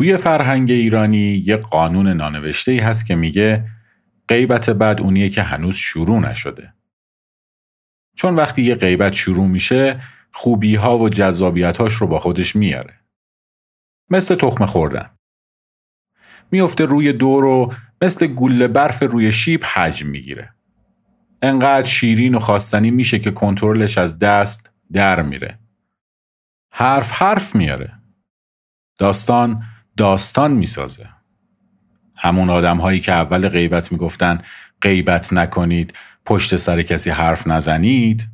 توی فرهنگ ایرانی یه قانون نانوشته ای هست که میگه غیبت بعد اونیه که هنوز شروع نشده. چون وقتی یه غیبت شروع میشه خوبی ها و جذابیت هاش رو با خودش میاره. مثل تخم خوردن. میفته روی دور و مثل گوله برف روی شیب حجم می‌گیره. انقدر شیرین و خواستنی میشه که کنترلش از دست در میره. حرف حرف میاره. داستان داستان می‌سازه. همون آدم هایی که اول غیبت می‌گفتن غیبت نکنید پشت سر کسی حرف نزنید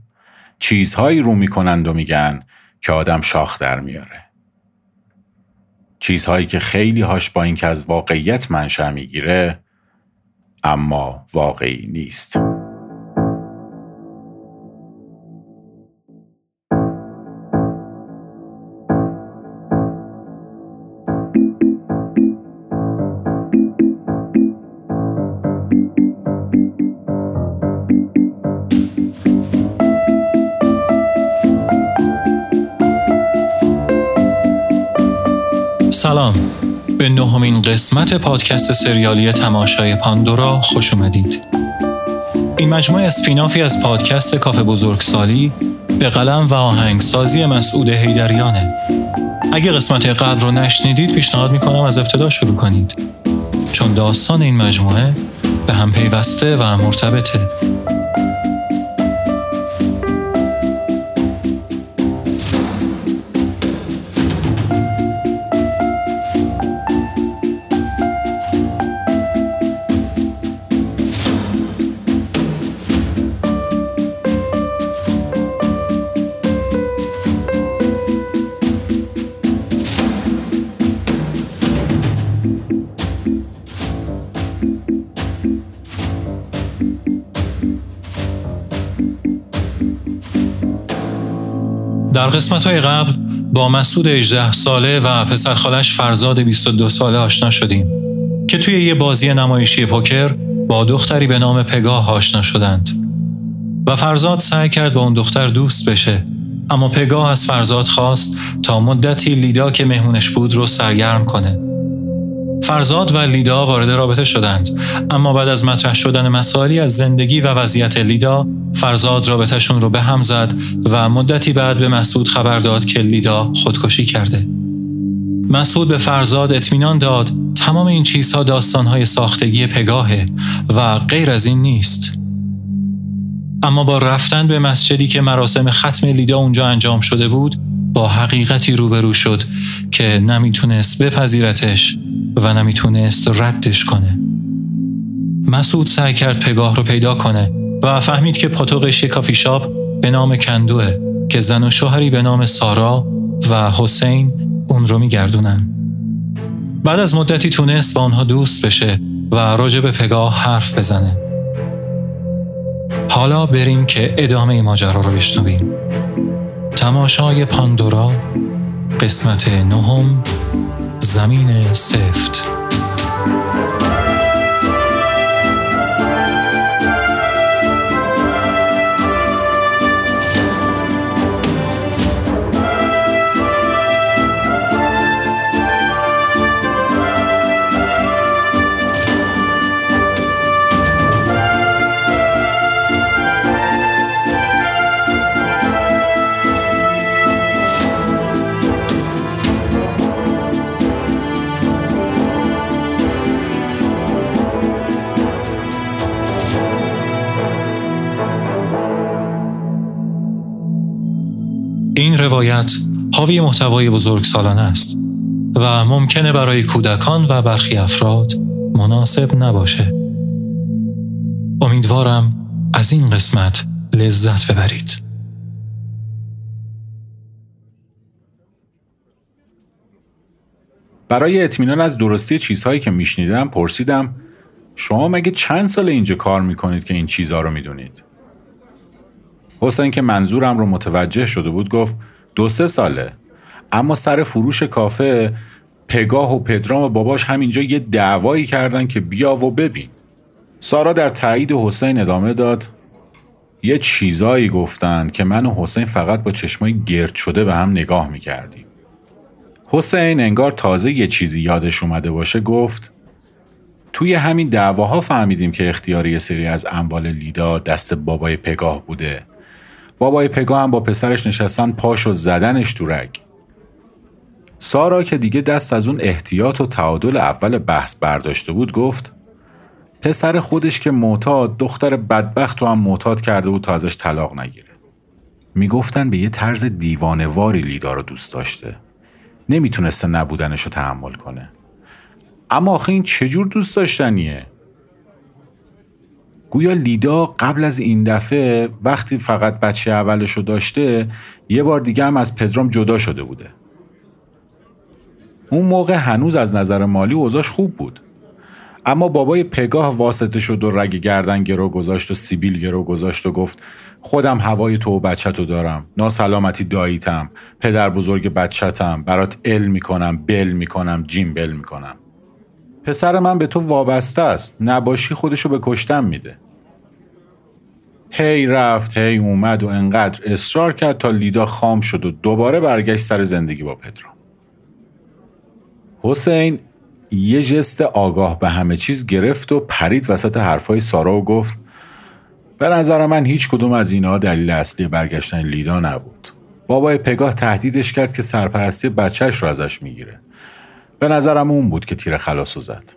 چیزهایی رو می‌کنند و میگن که آدم شاخ در میاره. چیزهایی که خیلی هاش با اینکه از واقعیت منشأ می‌گیره اما واقعی نیست. سلام. به نهمین قسمت پادکست سریالی تماشای پاندورا خوش اومدید. این مجموعه اسپینافی از پادکست کافه بزرگسالی به قلم و آهنگسازی مسعود هیدریانه اگه قسمت قبل رو نشنیدید پیشنهاد می‌کنم از ابتدا شروع کنید. چون داستان این مجموعه به هم پیوسته و مرتبطه. در قسمت های قبل با مسعود 18 ساله و پسرخالش فرزاد 22 ساله آشنا شدیم که توی یه بازی نمایشی پوکر با دختری به نام پگاه آشنا شدند. و فرزاد سعی کرد با اون دختر دوست بشه اما پگاه از فرزاد خواست تا مدتی لیدا که مهمونش بود رو سرگرم کنه. فرزاد و لیدا وارد رابطه شدند اما بعد از مطرح شدن مسائلی از زندگی و وضعیت لیدا فرزاد رابطهشون رو به هم زد و مدتی بعد به مسعود خبر داد که لیدا خودکشی کرده. مسعود به فرزاد اطمینان داد تمام این چیزها داستانهای ساختگی پگاهه و غیر از این نیست. اما با رفتن به مسجدی که مراسم ختم لیدا اونجا انجام شده بود با حقیقتی روبرو شد که نمی‌تونست بپذیرتش و نمی‌تونست ردش کنه. مسعود سعی کرد پگاه رو پیدا کنه و فهمید که پاتوقش کافی شاپ به نام کندوه که زن و شوهری به نام سارا و حسین اون رو میگردونن. بعد از مدتی تونست با آنها دوست بشه و راجع به پگاه حرف بزنه. حالا بریم که ادامه ماجرا رو بشنویم. تماشای پاندورا قسمت نهم زمین سفت. این روایت حاوی محتوای بزرگسالانه است و ممکنه برای کودکان و برخی افراد مناسب نباشه. امیدوارم از این قسمت لذت ببرید. برای اطمینان از درستی چیزهایی که میشنیدم پرسیدم شما مگه چند سال اینجا کار می‌کنید که این چیزها رو می‌دونید؟ حسین که منظورم رو متوجه شده بود گفت دو سه ساله. اما سر فروش کافه پگاه و پدرام و باباش همینجا یه دعوایی کردن که بیا و ببین. سارا در تایید حسین ادامه داد. یه چیزایی گفتند که من و حسین فقط با چشمای گرد شده به هم نگاه می‌کردیم. حسین انگار تازه یه چیزی یادش اومده باشه گفت توی همین دعواها فهمیدیم که اختیار یه سری از اموال لیدا دست بابای پگاه بوده. بابای پگاه هم با پسرش نشستن پاش و زدنش تو رگ. سارا که دیگه دست از اون احتیاط و تعادل اول بحث برداشته بود گفت پسر خودش که معتاد دختر بدبخت رو هم معتاد کرده بود تا ازش طلاق نگیره. می‌گفتن به یه طرز دیوانواری لیدا رو دوست داشته. نمی‌تونسته نبودنش رو تحمل کنه. اما آخه این چجور دوست داشتنیه؟ گویا لیدا قبل از این دفعه وقتی فقط بچه اولش رو داشته یه بار دیگه هم از پدرام جدا شده بوده. اون موقع هنوز از نظر مالی اوضاش خوب بود. اما بابای پگاه واسطه شد و رگ گردن گرو گذاشت و سیبیل گرو گذاشت و گفت خودم هوای تو و بچه دارم. ناسلامتی داییتم. پدر بزرگ بچتم برات ال می‌کنم بل می‌کنم جیم بل می‌کنم. پسر من به تو وابسته است. نباشی خودشو به کشتن میده. هی رفت هی اومد و انقدر اصرار کرد تا لیدا خام شد و دوباره برگشت سر زندگی با پدرام حسین یه جست آگاه به همه چیز گرفت و پرید وسط حرفای سارا و گفت به نظر من هیچ کدوم از اینها دلیل اصلی برگشتن لیدا نبود. بابای پگاه تهدیدش کرد که سرپرستی بچهش رو ازش می‌گیره. به نظرم اون بود که تیر خلاص زد.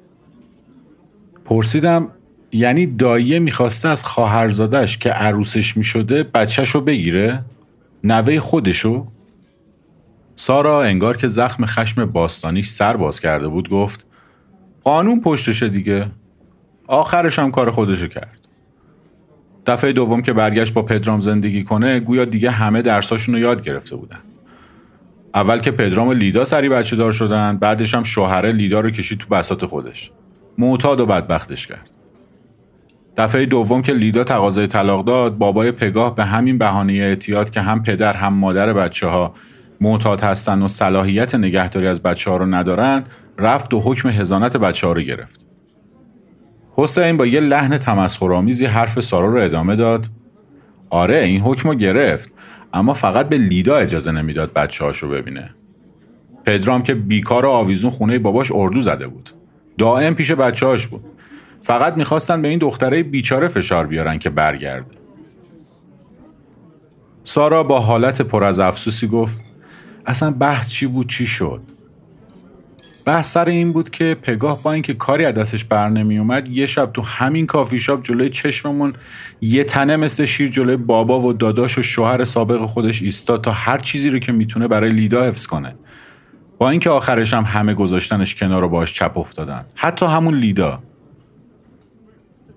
پرسیدم یعنی داییه می‌خواسته از خواهرزادش که عروسش می‌شده بچهش رو بگیره؟ نوه خودشو؟ سارا انگار که زخم خشم باستانیش سر باز کرده بود گفت قانون پشتشه دیگه. آخرش هم کار خودشو کرد. دفعه دوم که برگشت با پدرام زندگی کنه گویا دیگه همه درساشون رو یاد گرفته بودن. اول که پدرام و لیدا سری بچه دار شدن بعدش هم شوهره لیدا رو کشید تو بسات خودش. معتاد و بدبختش کرد. دفعه دوم که لیدا تقاضای طلاق داد بابای پگاه به همین بهانه اعتیاد که هم پدر هم مادر بچه ها معتاد هستن و صلاحیت نگهداری از بچه ها رو ندارن رفت و حکم هزانت بچه ها رو گرفت. حسین با یه لحن تمسخرآمیزی حرف سارا رو ادامه داد. آره این حکم رو گرفت اما فقط به لیدا اجازه نمی‌داد بچه هاشو ببینه. پدرام که بیکار و آویزون خونه باباش اردو زده بود. دائم پیش بچه هاش بود. فقط می‌خواستن به این دختره بیچاره فشار بیارن که برگرده. سارا با حالت پر از افسوسی گفت اصلا بحث چی بود چی شد؟ بحث سر این بود که پگاه با اینکه کاری از دستش بر نمی اومد یه شب تو همین کافی شاپ جلوی چشممون یه تنه مثل شیر جلوی بابا و داداش و شوهر سابق خودش ایستاد تا هر چیزی رو که می‌تونه برای لیدا حفظ کنه. با اینکه آخرش هم همه گذاشتنش کنار و باش چپ افتادن. حتی همون لیدا.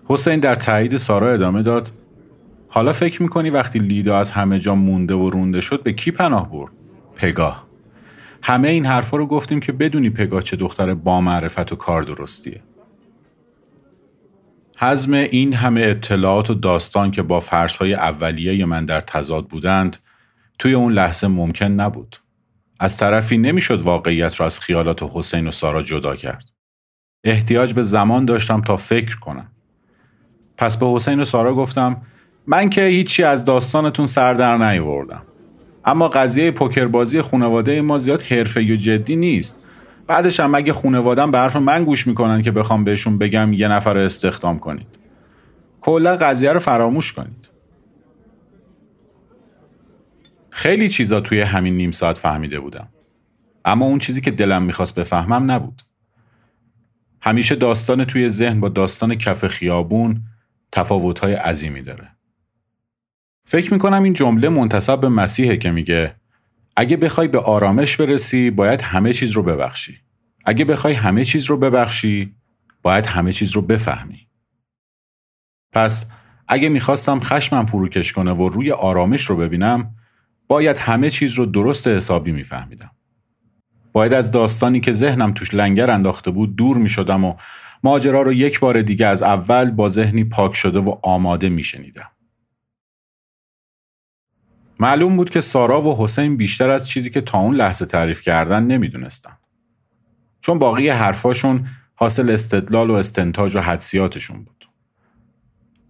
حسین در تایید سارا ادامه داد حالا فکر می‌کنی وقتی لیدا از همه جا مونده و رونده شد به کی پناه برد پگاه همه این حرفا رو گفتیم که بدونی پگاه چه دختر با معرفت و کار درستیه حزم این همه اطلاعات و داستان که با فرشهای اولیه من در تضاد بودند توی اون لحظه ممکن نبود. از طرفی نمی‌شد واقعیت را از خیالات حسین و سارا جدا کرد. احتیاج به زمان داشتم تا فکر کنم. پس به حسین و سارا گفتم من که هیچی از داستانتون سر در نیاوردم. اما قضیه پوکر بازی خانواده ما زیاد حرفه و جدی نیست. بعدش هم اگه خانوادم به حرف من گوش می‌کنن که بخوام بهشون بگم یه نفر رو استخدام کنید. کلا قضیه رو فراموش کنید. خیلی چیزا توی همین نیم ساعت فهمیده بودم. اما اون چیزی که دلم می‌خواست بفهمم نبود. همیشه داستان توی ذهن با داستان کف خیابون تفاوت‌های عظیمی داره فکر می‌کنم این جمله منتصب به مسیحه که میگه اگه بخوای به آرامش برسی باید همه چیز رو ببخشی. اگه بخوای همه چیز رو ببخشی باید همه چیز رو بفهمی. پس اگه می‌خواستم خشمم فروکش کنه و روی آرامش رو ببینم باید همه چیز رو درست حسابی میفهمیدم. باید از داستانی که ذهنم توش لنگر انداخته بود دور می‌شدم و ماجرا رو یک بار دیگه از اول با ذهنی پاک شده و آماده میشنیدم. معلوم بود که سارا و حسین بیشتر از چیزی که تا اون لحظه تعریف کردن نمی‌دونستن. چون باقی حرفاشون حاصل استدلال و استنتاج و حدسیاتشون بود.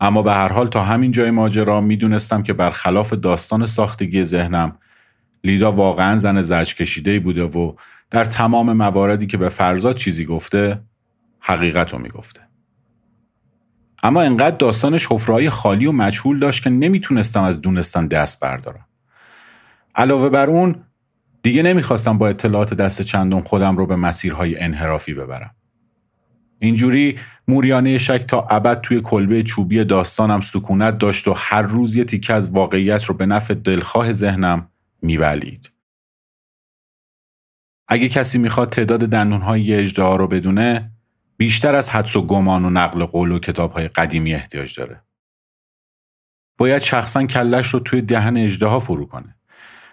اما به هر حال تا همین جای ماجرا می‌دونستم که برخلاف داستان ساختگی ذهنم لیدا واقعا زن زج کشیده بوده و در تمام مواردی که به فرزاد چیزی گفته حقیقت رو می‌گفته. اما انقدر داستانش حفرهای خالی و مجهول داشت که نمی‌تونستم از دونستان دست بردارم. علاوه بر اون دیگه نمی‌خواستم با اطلاعات دست چندم خودم رو به مسیرهای انحرافی ببرم. اینجوری موریانه شک تا ابد توی کلبه چوبی داستانم سکونت داشت و هر روز یه تیکه از واقعیت رو به نفع دلخواه ذهنم میولید. اگه کسی می‌خواد تعداد دندونهای اجدها رو بدونه بیشتر از حدس و گمان و نقل قول و کتابهای قدیمی احتیاج داره. باید شخصا کلش رو توی دهن اجدها فرو کنه.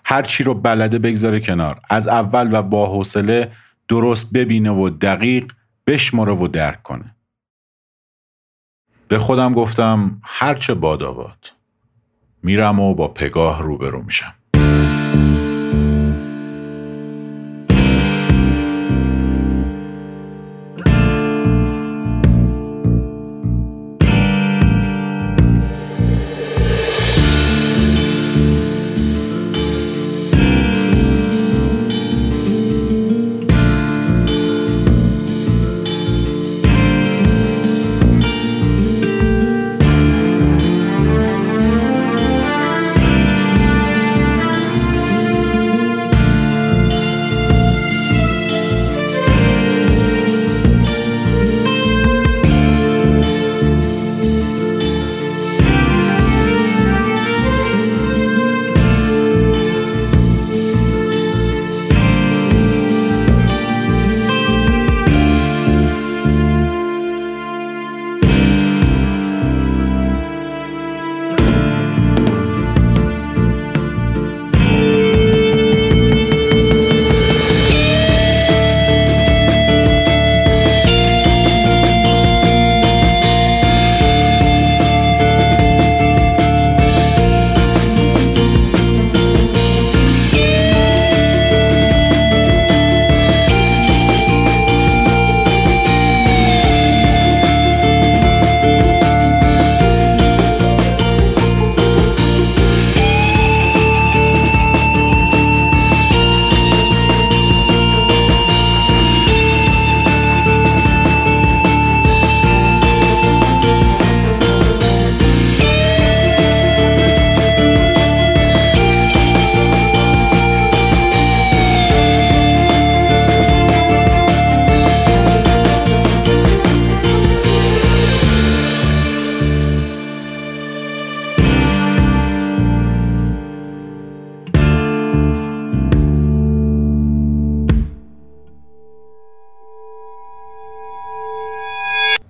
هر چی رو بلده بگذاره کنار. از اول و با حوصله درست ببینه و دقیق بشماره و درک کنه. به خودم گفتم هرچه باد میرم و با پگاه روبرو میشم.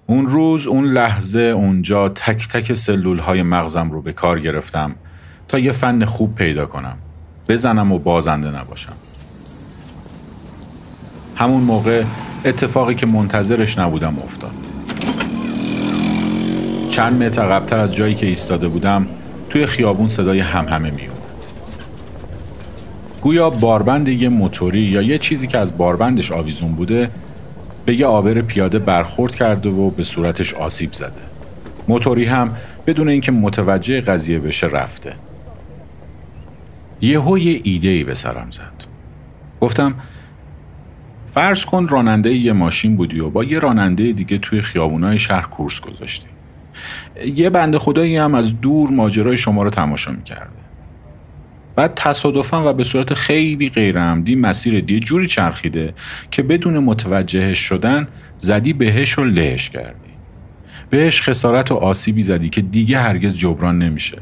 روز اون لحظه اونجا تک تک سلول های مغزم رو به کار گرفتم تا یه فن خوب پیدا کنم. بزنم و بازنده نباشم. همون موقع اتفاقی که منتظرش نبودم افتاد. چند متر عقبتر از جایی که ایستاده بودم توی خیابون صدای همهمه می اومد. گویا باربند یه موتوری یا یه چیزی که از باربندش آویزون بوده به یه آبر پیاده برخورد کرده و به صورتش آسیب زده. موتوری هم بدون اینکه متوجه قضیه بشه رفته. یهو یه ایده ای به سرم زد. گفتم فرض کن راننده یه ماشین بودی و با یه راننده دیگه توی خیابونای شهر کورس گذاشتی. یه بنده خدایی هم از دور ماجرای شما رو تماشا می‌کرده. بعد تصادفا و به صورت خیلی غیرعمدی مسیر دی جوری چرخیده که بدون متوجهش شدن زدی بهش و لهش کردی. بهش خسارت و آسیبی زدی که دیگه هرگز جبران نمیشه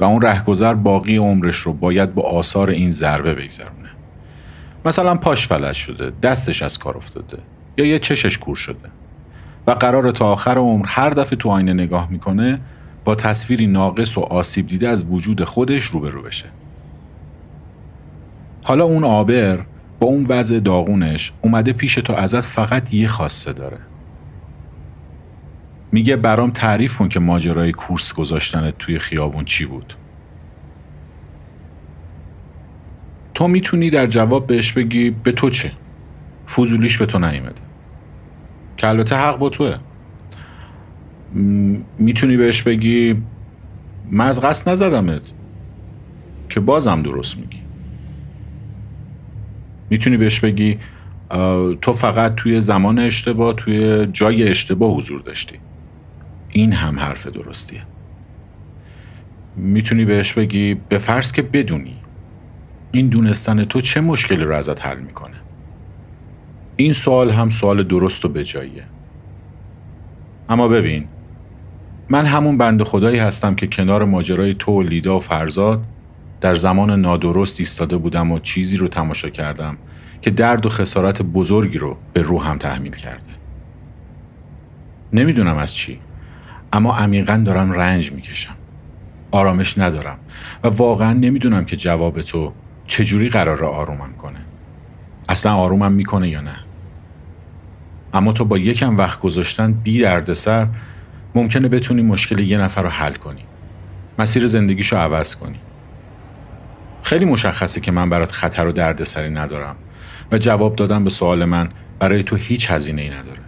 و اون رهگذر باقی عمرش رو باید با آثار این ضربه بگذرونه. مثلا پاش فلج شده دستش از کار افتاده یا یه چشش کور شده و قرار تا آخر عمر هر دفعه تو آینه نگاه می‌کنه با تصویری ناقص و آسیب دیده از وجود خودش روبرو بشه. حالا اون آبر با اون وضع داغونش اومده پیش تو ازت فقط یه خواسته داره. میگه برام تعریف کن که ماجرای کورس گذاشتنت توی خیابون چی بود. تو می‌تونی در جواب بهش بگی به تو چه؟ فضولیش به تو نیمده که البته حق با توه. می‌تونی بهش بگی من از قصد نزدمت. که بازم درست میگی. می‌تونی بهش بگی تو فقط توی زمان اشتباه توی جای اشتباه حضور داشتی. این هم حرف درستیه. می‌تونی بهش بگی به فرض که بدونی این دونستن تو چه مشکلی رو ازت حل می‌کنه. این سوال هم سوال درست و بجاییه. اما ببین من همون بند خدایی هستم که کنار ماجرای تو و لیدا و فرزاد در زمان نادرست ایستاده بودم و چیزی رو تماشا کردم که درد و خسارت بزرگی رو به روحم تحمیل کرده. نمی‌دونم از چی اما عمیقا دارم رنج می‌کشم. آرامش ندارم و واقعا نمی‌دونم که جواب تو چجوری قرار آرومم کنه. اصلا آرومم می‌کنه یا نه؟ اما تو با یکم وقت گذاشتن بی دردسر ممکنه بتونی مشکل یه نفر رو حل کنی. مسیر زندگیشو عوض کنی. خیلی مشخصه که من برات خطر و دردسری ندارم و جواب دادن به سوال من برای تو هیچ هزینه ای نداره.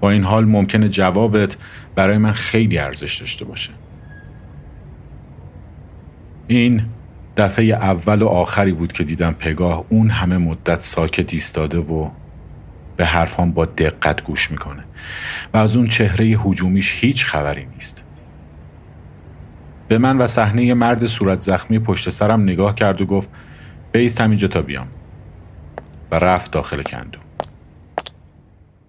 با این حال ممکنه جوابت برای من خیلی ارزش داشته باشه. این دفعه اول و آخری بود که دیدم پگاه اون همه مدت ساکت ایستاده و به حرفان با دقت گوش می‌کنه و از اون چهره هجومیش هیچ خبری نیست. به من و صحنه مرد صورت زخمی پشت سرم نگاه کرد و گفت بیست همینجا تا بیام. و رفت داخل کندو.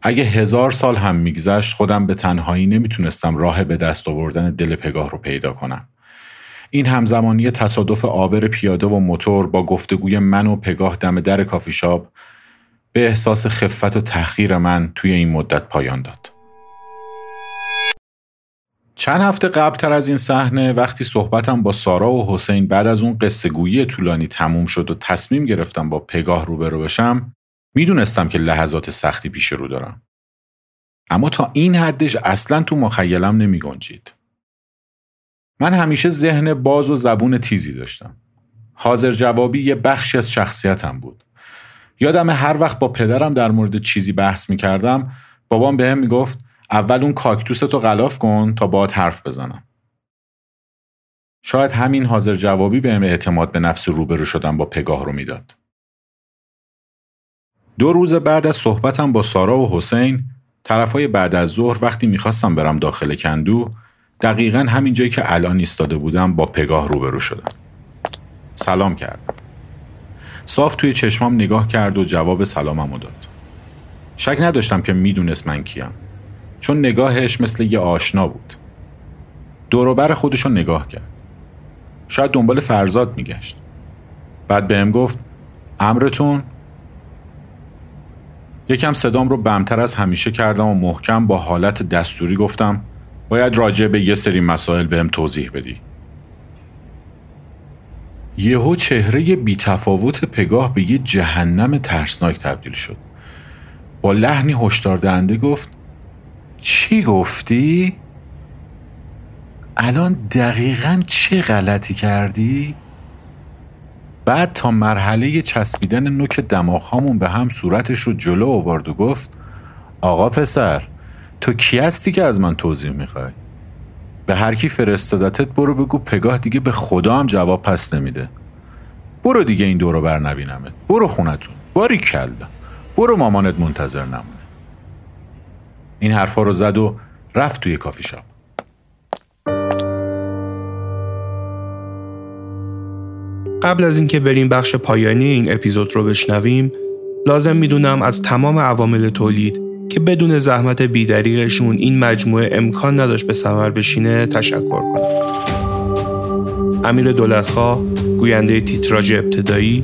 اگه هزار سال هم میگذشت خودم به تنهایی نمی‌تونستم راه به دست آوردن دل پگاه رو پیدا کنم. این همزمانی تصادف آبر پیاده و موتور با گفتگوی من و پگاه دم در کافی شاب به احساس خفت و تحقیر من توی این مدت پایان داد. چند هفته قبل تر از این صحنه وقتی صحبتم با سارا و حسین بعد از اون قصه گویی طولانی تموم شد و تصمیم گرفتم با پگاه روبرو بشم می‌دونستم که لحظات سختی پیش رو دارم. اما تا این حدش اصلا تو مخیلم نمی گنجید. من همیشه ذهن باز و زبون تیزی داشتم. حاضر جوابی یه بخشی از شخصیتم بود. یادم هر وقت با پدرم در مورد چیزی بحث می کردم بابام بهم می گفت اول اون کاکتوستو غلاف کن تا باهات حرف بزنم. شاید همین حاضر جوابی بهم اعتماد به نفس روبرو شدن با پگاه رو می‌داد. دو روز بعد از صحبتم با سارا و حسین طرفای بعد از ظهر وقتی می‌خواستم برم داخل کندو دقیقا همین جایی که الان ایستاده بودم با پگاه روبرو شدم. سلام کردم. صاف توی چشمام نگاه کرد و جواب سلاممو داد. شک نداشتم که می‌دونست من کیم. چون نگاهش مثل یه آشنا بود. دوروبر خودشو نگاه کرد. شاید دنبال فرزاد میگشت. بعد بهم گفت امرتون یکم صدام رو بمتر از همیشه کردم و محکم با حالت دستوری گفتم باید راجع به یه سری مسائل بهم توضیح بدی. یهو چهره بیتفاوت پگاه به یه جهنم ترسناک تبدیل شد. با لحنی هشدار دهنده گفت چی گفتی؟ الان دقیقا چه غلطی کردی؟ بعد تا مرحله چسبیدن نوک دماغهامون به هم صورتش رو جلو آورد و گفت آقا پسر تو کی هستی که از من توضیح می‌خوای؟ به هر کی فرستادتت برو بگو پگاه دیگه به خدا هم جواب پس نمیده برو دیگه این دورو بر نبینمت برو خونتون باری کلا برو مامانت منتظر نمونه این حرفا رو زد و رفت توی کافی شاپ. قبل از اینکه بریم بخش پایانی این اپیزود رو بشنویم لازم می‌دونم از تمام عوامل تولید که بدون زحمت بیدریقشون این مجموعه امکان نداشت به ثمر بشینه تشکر کنم. امیر دولتخواه گوینده تیتراژ ابتدایی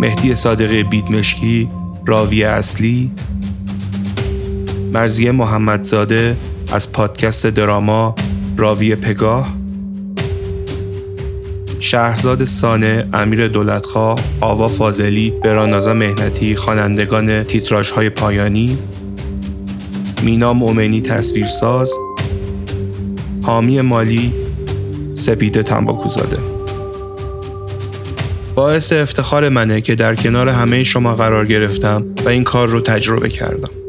مهدی صادقی بیدمشکی راوی اصلی مرزیه محمدزاده از پادکست دراما راوی پگاه شهرزاد سانه، امیر دولتخواه، آوا فاضلی، برانازا مهنتی، خوانندگان تیتراژ های پایانی، مینا مومنی تصویرساز، حامی مالی، سپیده تنباکوزاده. باعث افتخار منه که در کنار همه شما قرار گرفتم و این کار رو تجربه کردم.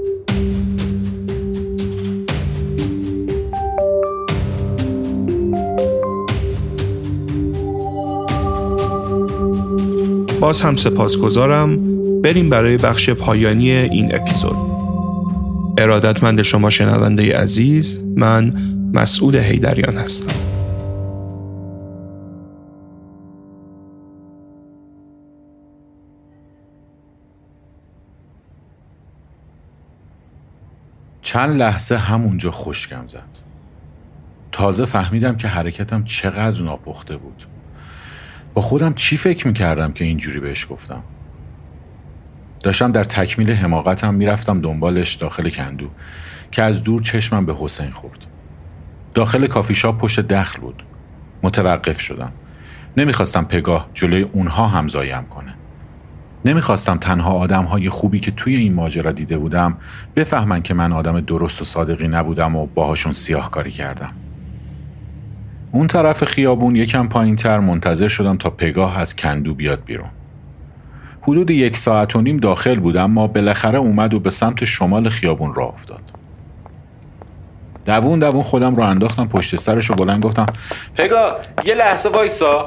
باز هم سپاسگزارم. بریم برای بخش پایانی این اپیزود. ارادتمند شما شنونده عزیز من مسعود هیدریان هستم. چند لحظه همونجا خشکم زد. تازه فهمیدم که حرکتم چقدر ناپخته بود. با خودم چی فکر می‌کردم که اینجوری بهش گفتم؟ داشتم در تکمیل حماقتم می‌رفتم دنبالش داخل کندو که از دور چشمم به حسین خورد. داخل کافی شاپ پشت دخل بود. متوقف شدم. نمی‌خواستم پگاه جلوی اونها همزایم کنه. نمی‌خواستم تنها آدم های خوبی که توی این ماجرا دیده بودم بفهمن که من آدم درست و صادقی نبودم و باهاشون سیاه کاری کردم. اون طرف خیابون یکم پایین تر منتظر شدم تا پگاه از کندو بیاد بیرون. حدود یک ساعت و نیم داخل بودم اما بالاخره اومد و به سمت شمال خیابون راه افتاد. دوون دوون خودم رو انداختم پشت سرش و بلند گفتم پگاه یه لحظه وایسا.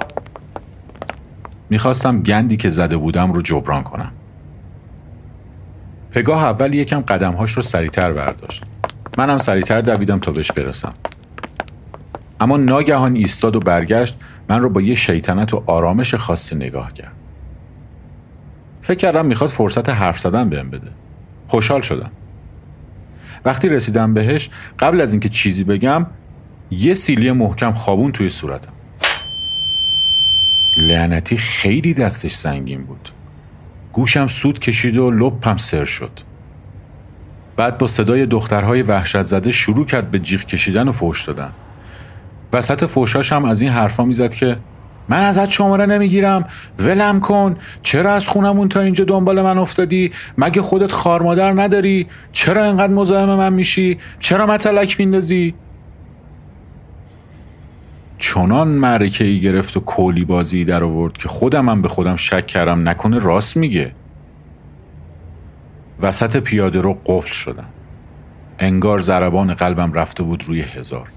می‌خواستم گندی که زده بودم رو جبران کنم. پگاه اول یکم قدمهاش رو سریعتر برداشت. منم سریعتر دویدم تا بهش برسم. اما ناگهان ایستاد و برگشت من رو با یه شیطنت و آرامش خاصی نگاه کرد. فکر کردم می‌خواد فرصت حرف زدن بهم بده. خوشحال شدم. وقتی رسیدم بهش قبل از اینکه چیزی بگم یه سیلی محکم خوابون توی صورتم. لعنتی خیلی دستش سنگین بود. گوشم سود کشید و لپم سر شد. بعد با صدای دخترهای وحشت زده شروع کرد به جیغ کشیدن و فوش دادن. وسط فوشاش هم از این حرفا می‌زد که من ازت شماره نمی‌گیرم ولم کن. چرا از خونمون تا اینجا دنبال من افتادی؟ مگه خودت خارمادر نداری؟ چرا انقدر مزاحم من میشی؟ چرا متلک میندازی؟ چنان معرکه ای گرفت و کولی بازی در آورد که خودم هم به خودم شک کردم نکنه راست میگه. وسط پیاده رو قفل شدم. انگار ضربان قلبم رفته بود روی هزار.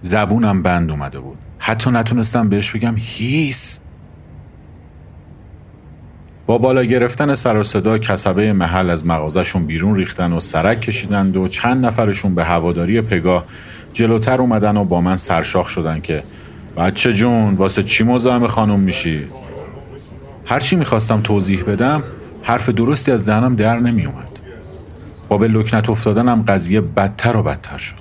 زبونم بند اومده بود. حتی نتونستم بهش بگم هیس. با بالا گرفتن سر و صدا کسبه محل از مغازشون بیرون ریختن و سرک کشیدند و چند نفرشون به هواداری پگاه جلوتر اومدن و با من سرشاخ شدن که بچه جون واسه چی مزاحم خانم میشی؟ هرچی می‌خواستم توضیح بدم حرف درستی از دهنم در نمیومد با به لکنت افتادنم قضیه بدتر و بدتر شد.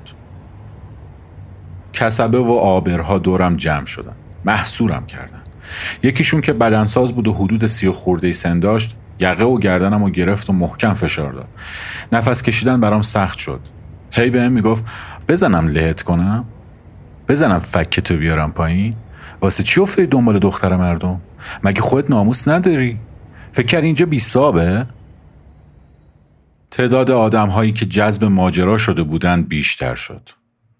کسبه و آبرها دورم جمع شدن. محصورم کردن. یکیشون که بدنساز بود و حدود سی و خورده سن داشت یقه و گردنم و گرفت و محکم فشار داد. نفس کشیدن برام سخت شد. هی بهم می‌گفت بزنم لهت کنم؟ بزنم فکتو بیارم پایین؟ واسه چی افتادی دنبال دختر مردم؟ مگه خودت ناموس نداری؟ فکر اینجا بیسابه تعداد آدم هایی که جذب ماجرا شده بودند بیشتر شد.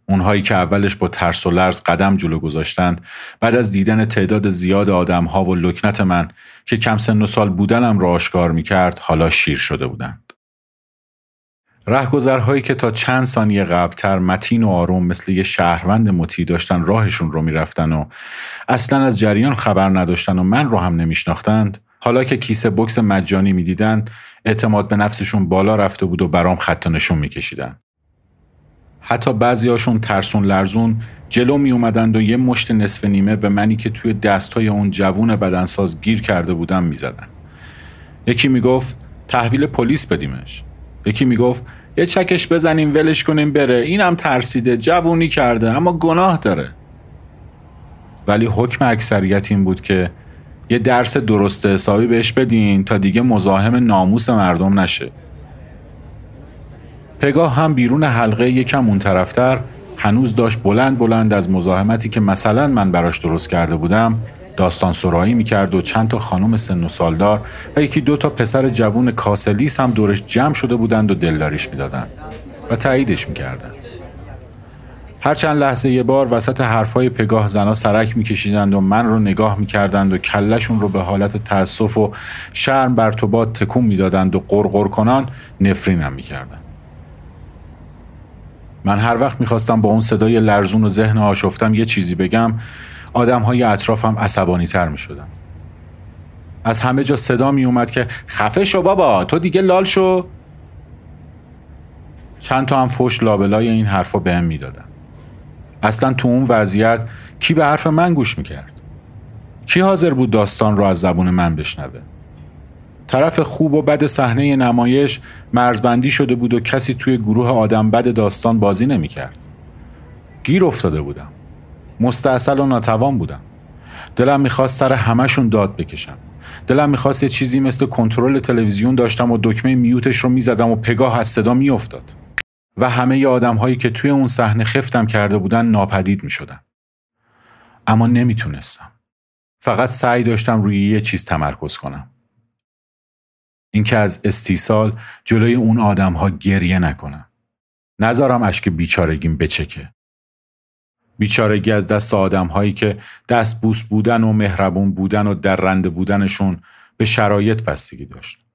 اونهایی که اولش با ترس و لرز قدم جلو گذاشتند بعد از دیدن تعداد زیاد آدم ها و لکنت من که کم سن و سال بودنم را آشکار می کرد حالا شیر شده بودند. رهگذرهایی که تا چند ثانیه قبلتر متین و آروم مثل یه شهروند مطیع داشتن راهشون رو می‌رفتن و اصلا از جریان خبر نداشتن و من رو هم نمیشناختند حالا که کیسه بکس مجانی می‌دیدند اعتماد به نفسشون بالا رفته بود و برام خط نشون میکشیدن حتی بعضیاشون ترسون لرزون جلو می اومدند و یه مشت نصف نیمه به منی که توی دستای اون جوون بدنساز گیر کرده بودم می‌زدن. یکی می‌گفت تحویل پلیس بدیمش. یکی می‌گفت یه چکش بزنیم ولش کنیم بره اینم ترسیده جوونی کرده اما گناه داره. ولی حکم اکثریت این بود که یه درس درست حسابی بهش بدین تا دیگه مزاحم ناموس مردم نشه. پگاه هم بیرون حلقه یکم اون طرفتر هنوز داشت بلند بلند از مزاحمتی که مثلا من براش درست کرده بودم داستان سرایی می‌کرد و چند تا خانم سن و سالدار و یکی دو تا پسر جوون کاسلیس هم دورش جمع شده بودند و دلداریش می‌دادند و تاییدش می‌کردند. هر چند لحظه یه بار وسط حرفای پگاه زنا سرک میکشیدند و من رو نگاه می‌کردند و کلشون رو به حالت تأسف و شرم بر تکون می‌دادند و قرقر کنان نفرینم می‌کردند. من هر وقت می‌خواستم با اون صدای لرزون و ذهن آشفتم یه چیزی بگم آدم های اطرافم عصبانی تر می از همه جا صدا می اومد که خفه شو بابا تو دیگه لال شو. چند تا هم فش لابلای این حرفا بهم می‌دادن. اصلا تو اون وضعیت کی به حرف من گوش می‌کرد؟ کی حاضر بود داستان رو از زبون من بشنوه؟ طرف خوب و بد صحنه نمایش مرزبندی شده بود و کسی توی گروه آدم بد داستان بازی نمی‌کرد. گیر افتاده بودم. مستاصل و ناتوان بودم. دلم می‌خواست سر همشون داد بکشم. دلم می‌خواست یه چیزی مثل کنترل تلویزیون داشتم و دکمه میوتش رو می‌زدم و پگاه از صدا میافتاد. و همه ی آدم هایی که توی اون صحنه خفتم کرده بودن ناپدید می‌شدن. اما نمی‌تونستم. فقط سعی داشتم روی یه چیز تمرکز کنم. اینکه از استیصال جلوی اون آدم ها گریه نکنم نذارم اشک بیچارگیم بچکه بیچارگی از دست آدم هایی که دست بوس بودن و مهربون بودن و در رنده بودنشون به شرایط بستگی داشت.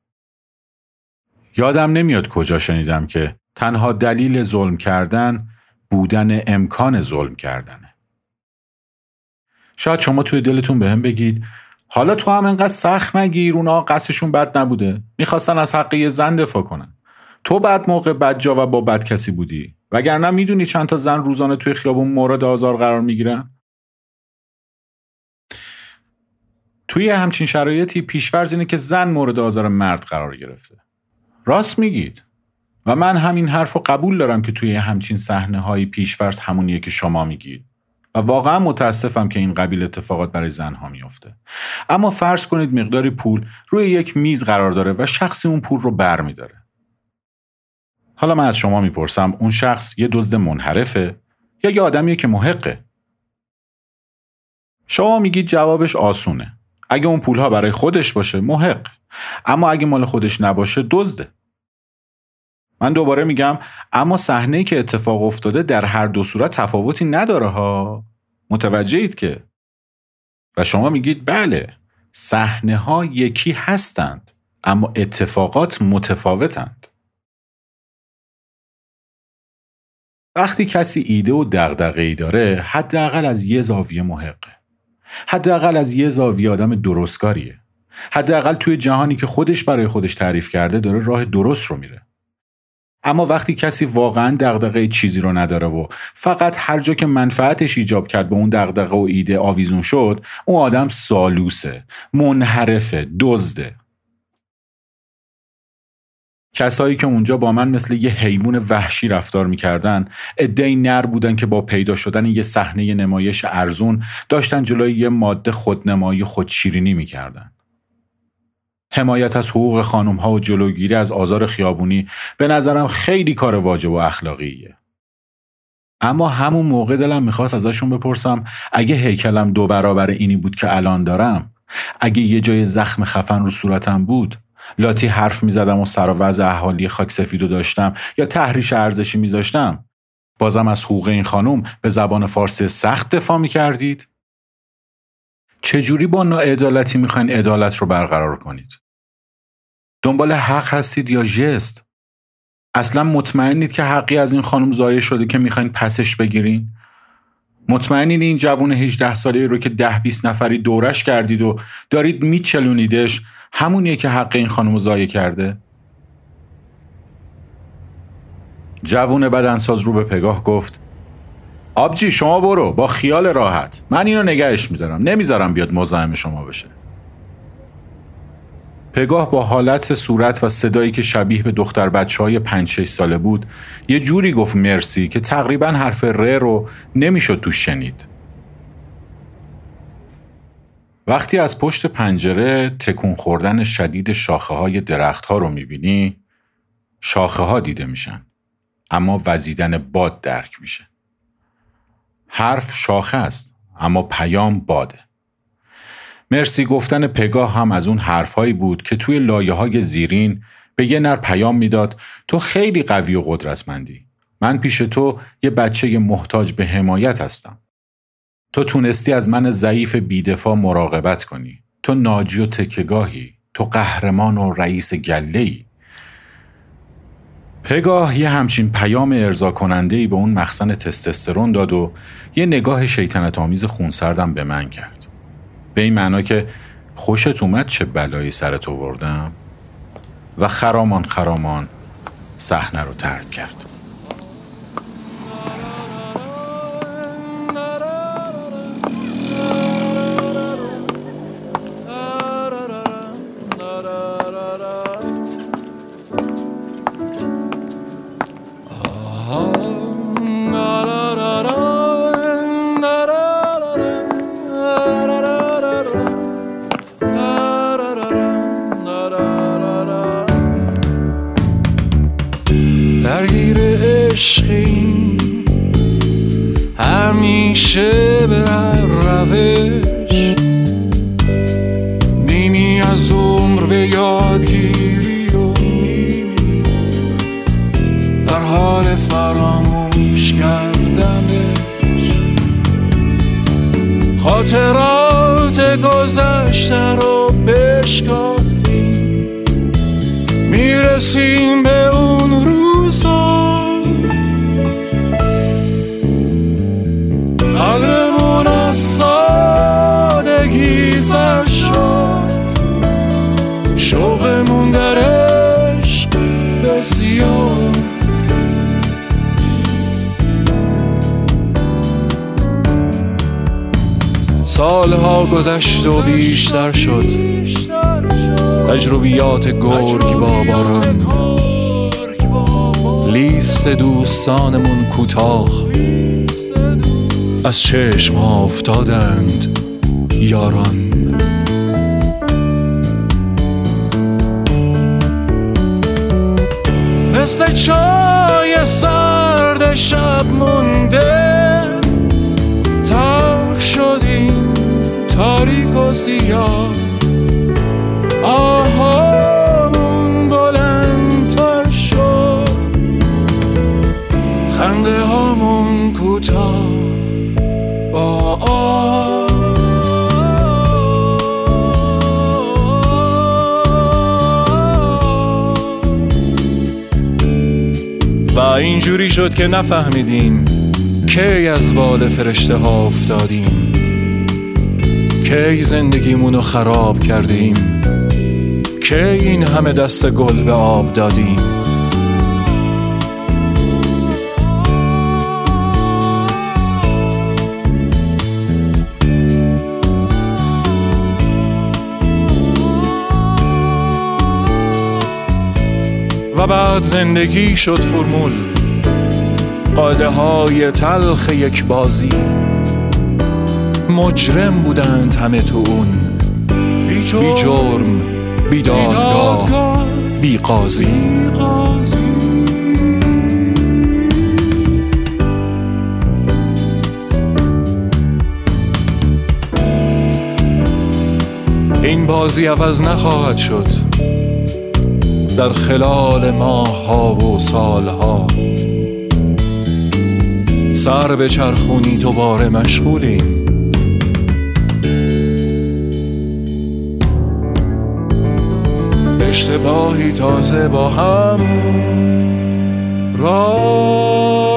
یادم نمیاد کجا شنیدم که تنها دلیل ظلم کردن بودن امکان ظلم کردنه. شاید شما توی دلتون به هم بگید حالا تو هم انقدر سخت نگیر اونا قصشون بد نبوده. می‌خواستن از حق یه زن دفاع کنن. تو بعد موقع بد جا و با بد کسی بودی؟ وگرنه می‌دونی چند تا زن روزانه توی خیابون مورد آزار قرار می‌گیرن؟ توی همچین شرایطی پیشفرز اینه که زن مورد آزار مرد قرار گرفته. راست میگید. و من همین حرف رو قبول دارم که توی همچین صحنه های پیشفرز همونیه که شما میگید. و واقعا متاسفم که این قبیل اتفاقات برای زنها میافته. اما فرض کنید مقداری پول روی یک میز قرار داره و شخصی اون پول رو بر میداره حالا من از شما می‌پرسم اون شخص یه دزد منحرفه یا یه آدمیه که محقه؟ شما میگید جوابش آسونه. اگه اون پولها برای خودش باشه محق. اما اگه مال خودش نباشه دزده. من دوباره میگم اما صحنه که اتفاق افتاده در هر دو صورت تفاوتی نداره ها. متوجهید که؟ و شما میگید بله صحنه ها یکی هستند اما اتفاقات متفاوتند. وقتی کسی ایده و ای داره حداقل از یه زاویه محقه حداقل از یه زاویه آدم درستکاریه. حداقل توی جهانی که خودش برای خودش تعریف کرده داره راه درست رو میره. اما وقتی کسی واقعا دغدغه چیزی رو نداره و فقط هر جا که منفعتش ایجاب کرد به اون دغدغه و ایده آویزون شد اون آدم سالوسه منحرفه دزده. کسایی که اونجا با من مثل یه حیوان وحشی رفتار می‌کردن ادعی نر بودن که با پیدا شدن یه صحنه نمایش ارزون داشتن جلوی یه ماده خودنمایی خودشیرینی می‌کردن. حمایت از حقوق خانم ها و جلوگیری از آزار خیابونی به نظرم خیلی کار واجب و اخلاقیه. اما همون موقع دلم می‌خواست ازشون بپرسم اگه هیکلم دو برابر اینی بود که الان دارم اگه یه جای زخم خفن رو صورتم بود لاتی حرف می‌زدم و سر و وضع اهالی خاک سفیدو داشتم یا تحریش ارزشی میذاشتم بازم از حقوق این خانم به زبان فارسی سخت دفاع می‌کردید؟ چجوری با ناعدالتی می‌خواین عدالت رو برقرار کنید؟ دنبال حق هستید یا جست؟ اصلا مطمئنید که حقی از این خانم زایه شده که می‌خواین پسش بگیرین؟ مطمئنین این جوون 18 ساله رو که ده 20 نفری دورش کردید و دارید میچلونیدش همونیه که حق این خانم زایه کرده؟ جوون بدنساز رو به پگاه گفت آبجی شما برو با خیال راحت. من اینو نگهش میدارم. نمی‌ذارم بیاد مزاحم شما بشه. پگاه با حالت صورت و صدایی که شبیه به دختر بچه های پنج شش ساله بود یه جوری گفت مرسی که تقریبا حرف ر رو نمی‌شد توش شنید. وقتی از پشت پنجره تکون خوردن شدید شاخه های درخت ها رو می‌بینی شاخه ها دیده میشن اما وزیدن باد درک میشه. حرف شاخه است اما پیام باده. مرسی گفتن پگاه هم از اون حرفهایی بود که توی لایه های زیرین به یه نر پیام می‌داد تو خیلی قوی و قدرتمندی. من پیش تو یه بچه محتاج به حمایت هستم. تو تونستی از من ضعیف بیدفاع مراقبت کنی. تو ناجی و تکگاهی. تو قهرمان و رئیس گله ای. پگاه یه همچین پیام ارضا کننده ای به اون مخزن تستسترون داد و یه نگاه شیطنت آمیز خونسردم به من کرد. به این معنا که خوشت اومد چه بلایی سرت آوردم؟ و خرامان خرامان صحنه رو ترک کرد. شد. تجربیات گرگ با باران لیست دوستانمون کوتاه. از چشم ها افتادند یاران. مثل چای سرد شب مونده. تاریک و سیاه. آهامون بلندتر شد. خنده هامون کوتاه. با و اینجوری شد که نفهمیدیم کی از بال فرشته ها افتادیم. کی زندگیمونو خراب کردیم؟ کی این همه دست گل به آب دادیم؟ و بعد زندگی شد فرمول قاعده های تلخ یک بازی. مجرم بودند همه تو اون. بی جرم بی دادگاه بی قاضی. این بازی عوض نخواهد شد. در خلال ماه ها و سال ها سر به چرخونی دوباره مشغولیم. اشتباهی تازه با هم راه.